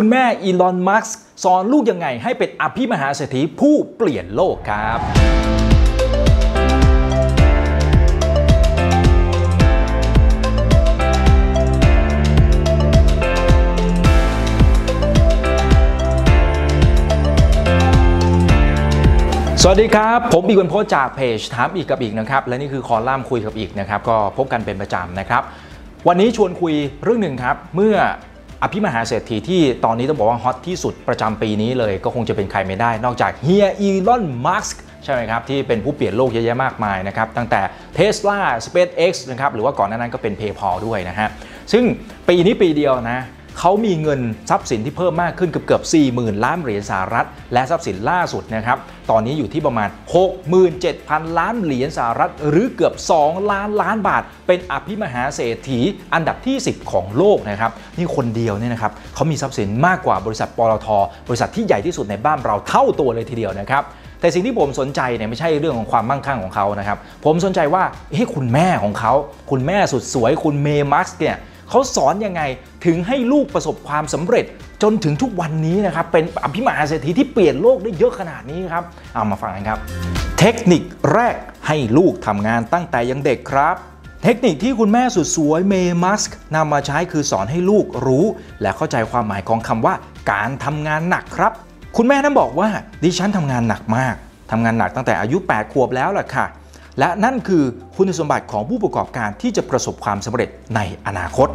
คุณแม่อีลอน มัสก์สอนลูกยังไงให้เป็นอภิมหาเศรษฐีผู้เปลี่ยนโลกครับ สวัสดีครับ ผมอีกวันโพสจากเพจถามอีกกับอีกนะครับ และนี่คือคอลัมน์คุยกับอีกนะครับ ก็พบกันเป็นประจำนะครับ วันนี้ชวนคุยเรื่องหนึ่งครับเมื่อ อภิมหาเศรษฐีที่ตอนนี้ต้องบอกว่าฮอตที่สุดประจำปีนี้เลยก็คงจะเป็นใครไม่ได้ นอกจากเฮียอีลอนมัสก์ใช่ไหมครับ ที่เป็นผู้เปลี่ยนโลกเยอะแยะมากมายนะครับ ตั้งแต่ Tesla SpaceX นะครับหรือว่าก่อนหน้านั้นก็เป็น PayPal ด้วยนะฮะซึ่งปีนี้ปีเดียวนะ เขามีเงินทรัพย์สินที่เพิ่มมากขึ้นเกือบเกือบ40,000 ล้านเหรียญสหรัฐ และทรัพย์สินล่าสุดนะครับตอนนี้อยู่ที่ประมาณ 67,000 ล้านเหรียญสหรัฐ หรือเกือบ 2 ล้านล้านบาท เป็นอภิมหาเศรษฐีอันดับที่ 10 ของโลกนะครับนี่คนเดียวเนี่ยนะครับเขามีทรัพย์สินมากกว่าบริษัทปตทบริษัทที่ใหญ่ที่สุดในบ้านเราเท่าตัวเลยทีเดียวนะครับแต่สิ่งที่ผมสนใจเนี่ยไม่ใช่เรื่องของความมั่งคั่งของเขานะครับ ผมสนใจว่าเฮ้ยคุณแม่ของเขา คุณแม่สุดสวยคุณเมย์มัสก์เนี่ย เขาสอนยังไงถึงให้ลูกประสบความสำเร็จจนถึงทุกวันนี้นะครับ เป็นอภิมหาเศรษฐีที่เปลี่ยนโลกได้เยอะขนาดนี้ครับเอามาฟังกันครับ เทคนิคแรกให้ลูกทำงานตั้งแต่ยังเด็กครับเทคนิคที่คุณแม่สุดสวยเมย์มัสก์นำมาใช้คือสอนให้ลูกรู้ และเข้าใจความหมายของคำว่า การทำงานหนักครับ คุณแม่นั้นบอกว่าดิฉันทำงานหนักมากทำงานหนักตั้งแต่อายุ 8 ขวบแล้วล่ะค่ะ และนั่นคือคุณสมบัติของผู้ประกอบการที่จะประสบความสำเร็จในอนาคต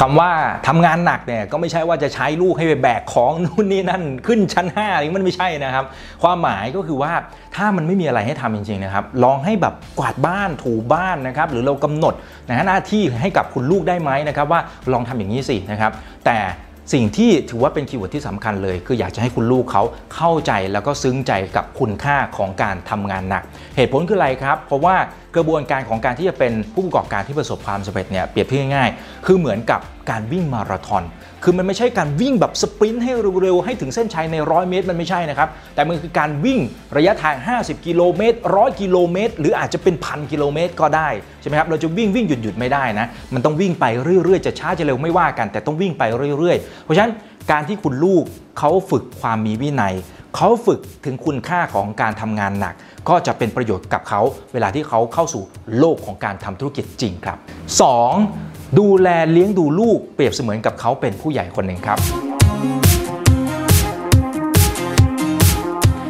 คำว่าทำงานหนักเนี่ยก็ไม่ใช่ว่าจะใช้ลูกให้ไปแบกของนู่นนี่นั่นขึ้นชั้น5อะไรมันไม่ใช่นะครับ ความหมายก็คือว่าถ้ามันไม่มีอะไรให้ทำจริงๆนะครับลองให้แบบกวาดบ้านถูบ้านนะครับหรือเรากำหนดนะหน้าที่ให้กับคุณลูกได้ไหมนะครับว่าลองทำอย่างนี้สินะครับแต่ สิ่งที่ถือว่าเป็น keyword ที่สำคัญเลย คืออยากจะให้คุณลูกเขาเข้าใจแล้วก็ซึ้งใจกับคุณค่าของการทำงานหนัก เหตุผลคืออะไรครับ เพราะว่า กระบวนการของการที่จะเป็นผู้ประกอบการที่ประสบความสำเร็จเนี่ยเปรียบเทียบง่ายๆ คือเหมือนกับการวิ่งมาราธอน คือมันไม่ใช่การวิ่งแบบสปรินต์ให้เร็วๆ ให้ถึงเส้นชัยในร้อยเมตร มันไม่ใช่นะครับ แต่มันคือการวิ่งระยะทาง 50 กิโลเมตร 100 กิโลเมตร หรืออาจจะเป็นพันกิโลเมตรก็ได้ใช่ไหมครับ เราจะวิ่งวิ่งหยุดหยุดไม่ได้นะ มันต้องวิ่งไปเรื่อยๆ จะช้าจะเร็วไม่ว่ากัน แต่ต้องวิ่งไปเรื่อยๆ เพราะฉะนั้น การที่คุณลูกเขาฝึกความมีวินัยเขาฝึกถึงคุณค่าของการทำงานหนัก ก็จะเป็นประโยชน์กับเขาเวลาที่เขาเข้าสู่โลกของการทำธุรกิจจริงครับ 2. ดูแลเลี้ยงดูลูกเปรียบเสมือนกับเขาเป็นผู้ใหญ่คนหนึ่งครับ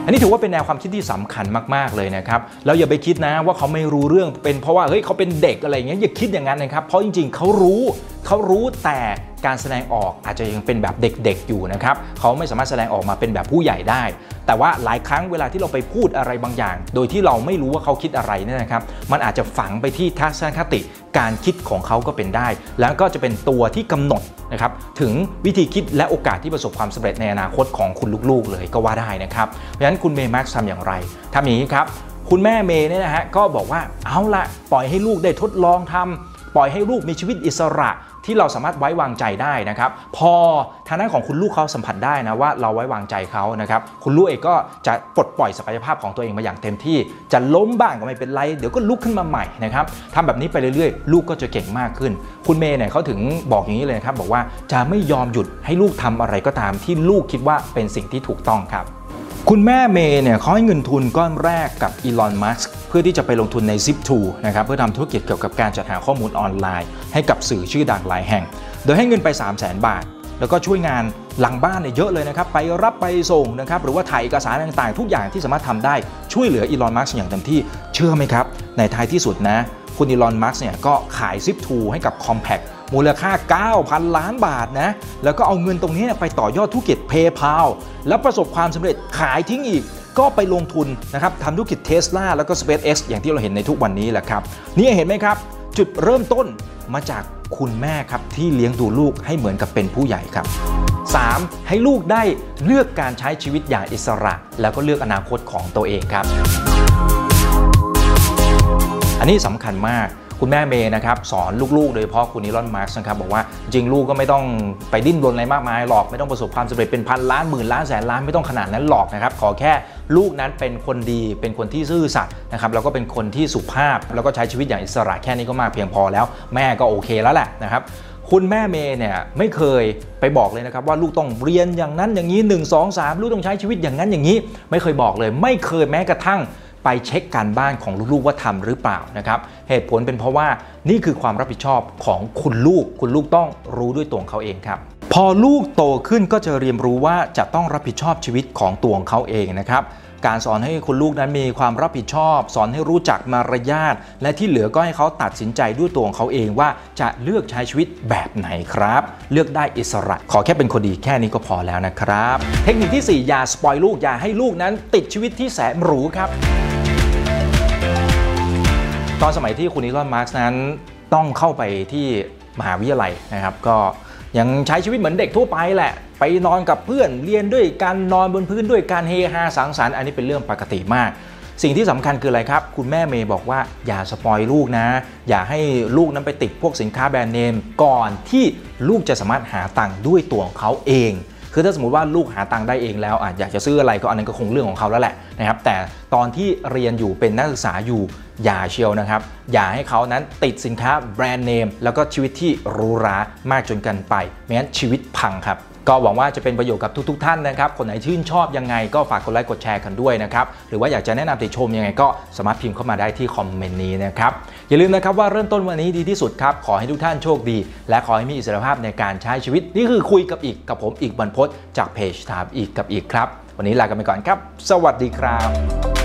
อันนี้ถือว่าเป็นแนวความคิดที่สำคัญมาก ๆ เลยนะครับแล้วอย่าไปคิดนะว่าเขาไม่รู้เรื่องเป็นเพราะว่าเฮ้ยเขาเป็นเด็กอะไรเงี้ยอย่าคิดอย่างนั้นนะครับเพราะจริง ๆ เขารู้ เขารู้แต่การแสดงออกอาจจะยังเป็นแบบเด็กๆอยู่นะครับเขาไม่สามารถแสดงออกมาเป็นแบบผู้ใหญ่ได้ แต่ว่าหลายครั้งเวลาที่เราไปพูดอะไรบางอย่าง โดยที่เราไม่รู้ว่าเขาคิดอะไรเนี่ยนะครับ มันอาจจะฝังไปที่ทัศนคติการคิดของเขาก็เป็นได้ แล้วก็จะเป็นตัวที่กำหนดนะครับถึงวิธีคิดและโอกาสที่ประสบความสำเร็จในอนาคตของคุณลูกๆ เลยก็ว่าได้นะครับเพราะฉะนั้นคุณเมย์แม็กซ์ทำอย่างไรทำอย่างนี้ครับคุณแม่เมย์เนี่ยนะฮะก็บอกว่าเอาละปล่อยให้ลูกได้ทดลองทำ ปล่อยให้ลูกมีชีวิตอิสระที่เราสามารถไว้วางใจได้นะครับพอทางด้านของคุณลูกเขาสัมผัสได้นะว่าเราไว้วางใจเขานะครับคุณลูกเองก็จะปลดปล่อยศักยภาพของตัวเองมาอย่างเต็มที่ จะล้มบ้างก็ไม่เป็นไร เดี๋ยวก็ลุกขึ้นมาใหม่นะครับทำแบบนี้ไปเรื่อยๆ ลูกก็จะเก่งมากขึ้น คุณเมย์เนี่ยเขาถึงบอกอย่างนี้เลยนะครับบอกว่าจะไม่ยอมหยุดให้ลูกทำอะไรก็ตามที่ลูกคิดว่าเป็นสิ่งที่ถูกต้องครับ คุณแม่เมย์เนี่ยเขาให้เงินทุนก้อนแรกกับอีลอน มัสก์เพื่อที่จะไปลงทุนใน Zip2 นะครับเพื่อทำธุรกิจเกี่ยวกับการจัดหาข้อมูลออนไลน์ ให้กับสื่อชื่อดังหลายแห่ง โดยให้เงินไป 3 0 0 0 0 0 บาท แล้วก็ช่วยงานหลังบ้านเนี่ยเยอะเลยนะครับ ไปรับไปส่งนะครับหรือว่าถ่ายเอกสารต่างๆ ทุกอย่างที่สามารถทำได้ช่วยเหลืออีลอน มัสก์อย่างเต็มที่เชื่อไหมครับ ในท้ายที่สุดนะคุณอีลอน มัสก์เนี่ยก็ขาย Zip2 ให้กับ Compact มูลค่า 9,000 ล้านบาทนะ แล้วก็เอาเงินตรงนี้ไปต่อยอดธุรกิจ PayPal แล้วประสบความสำเร็จขายทิ้งอีกก็ไปลงทุนนะครับทำธุรกิจ Tesla แล้วก็ SpaceX อย่างที่เราเห็นในทุกวันนี้แหละครับ นี่เห็นไหมครับ จุดเริ่มต้นมาจากคุณแม่ครับ ที่เลี้ยงดูลูกให้เหมือนกับเป็นผู้ใหญ่ครับ 3. ให้ลูกได้เลือกการใช้ชีวิตอย่างอิสระ แล้วก็เลือกอนาคตของตัวเองครับ นนี้สำคัญมากคุณแม่เมย์นะครับสอนลูกๆ โดยเฉพาะคุณอีลอนมาร์กนะครับบอกว่าจริงลูกก็ไม่ต้องไปดิ้นรนอะไรมากมายหรอกไม่ต้องประสบความสำเร็จเป็นพันล้านหมื่นล้านแสนล้านไม่ต้องขนาดนั้นหรอกนะครับขอแค่ลูกนั้นเป็นคนดีเป็นคนที่ซื่อสัตย์นะครับแล้วก็เป็นคนที่สุภาพ แล้วก็ใช้ชีวิตอย่างอิสระแค่นี้ก็มากเพียงพอแล้ว แม่ก็โอเคแล้วแหละนะครับคุณแม่เมย์เนี่ยไม่เคยไปบอกเลยนะครับว่าลูกต้องเรียนอย่างนั้นอย่างนี้ 1 2 3 ลูกต้องใช้ชีวิตอย่างนั้นอย่างนี้ ไม่เคยบอกเลย ไม่เคยแม้กระทั่ง ไปเช็คการบ้านของลูกๆว่าทำหรือเปล่านะครับเหตุผลเป็นเพราะว่านี่คือความรับผิดชอบของคุณลูก คุณลูกต้องรู้ด้วยตัวของเขาเองครับพอลูกโตขึ้นก็จะเรียนรู้ว่าจะต้องรับผิดชอบชีวิตของตัวของเขาเองนะครับการสอนให้คุณลูกนั้นมีความรับผิดชอบ สอนให้รู้จักมารยาทและที่เหลือก็ให้เขาตัดสินใจด้วยตัวของเขาเองว่าจะเลือกใช้ชีวิตแบบไหนครับ เลือกได้อิสระ ขอแค่เป็นคนดีแค่นี้ก็พอแล้วนะครับ เทคนิคที่ 4 อย่า spoil ลูกอย่าให้ลูกนั้นติดชีวิตที่แสนหรูครับ ตอนสมัยที่คุณอีลอนมัสก์นั้นต้องเข้าไปที่มหาวิทยาลัยนะครับ ก็ยังใช้ชีวิตเหมือนเด็กทั่วไปแหละ ไปนอนกับเพื่อนเรียนด้วยกันนอนบนพื้นด้วยการเฮฮาสังสรรค์อันนี้เป็นเรื่องปกติมาก สิ่งที่สำคัญคืออะไรครับ คุณแม่เมย์บอกว่าอย่า spoil ลูกนะ อย่าให้ลูกนั้นไปติดพวกสินค้าแบรนด์เนมก่อนที่ลูกจะสามารถหาตังค์ด้วยตัวของเขาเองคือถ้าสมมติว่าลูกหาตังค์ได้เองแล้วอาจอยากจะซื้ออะไรก็อันนั้นก็คงเรื่องของเขาแล้วแหละนะครับแต่ตอนที่เรียนอยู่เป็นนักศึกษาอยู่อย่าเชียวนะครับ อย่าให้เขานั้นติดสินค้าแบรนด์เนมแล้วก็ชีวิตที่หรูหรามากจนเกินไปไม่งั้นชีวิตพังครับก็หวังว่าจะเป็นประโยชน์กับทุกๆทท่านนะครับ คนไหนชื่นชอบยังไงก็ฝากกดไลค์กดแชร์กันด้วยนะครับ หรือว่าอยากจะแนะนำติชมยังไงก็สามารถพิมพ์เข้ามาได้ที่คอมเมนต์นี้นะครับ อย่าลืมนะครับว่าเริ่มต้นวันนี้ดีที่สุดครับ ขอให้ทุกท่านโชคดี และขอให้มีอิสรภาพในการใช้ชีวิต นี่คือคุยกับอีกกับผมอีกบรรพศจากเพจถามอีกกับอีกครับ วันนี้ลากันไปก่อนครับ สวัสดีครับ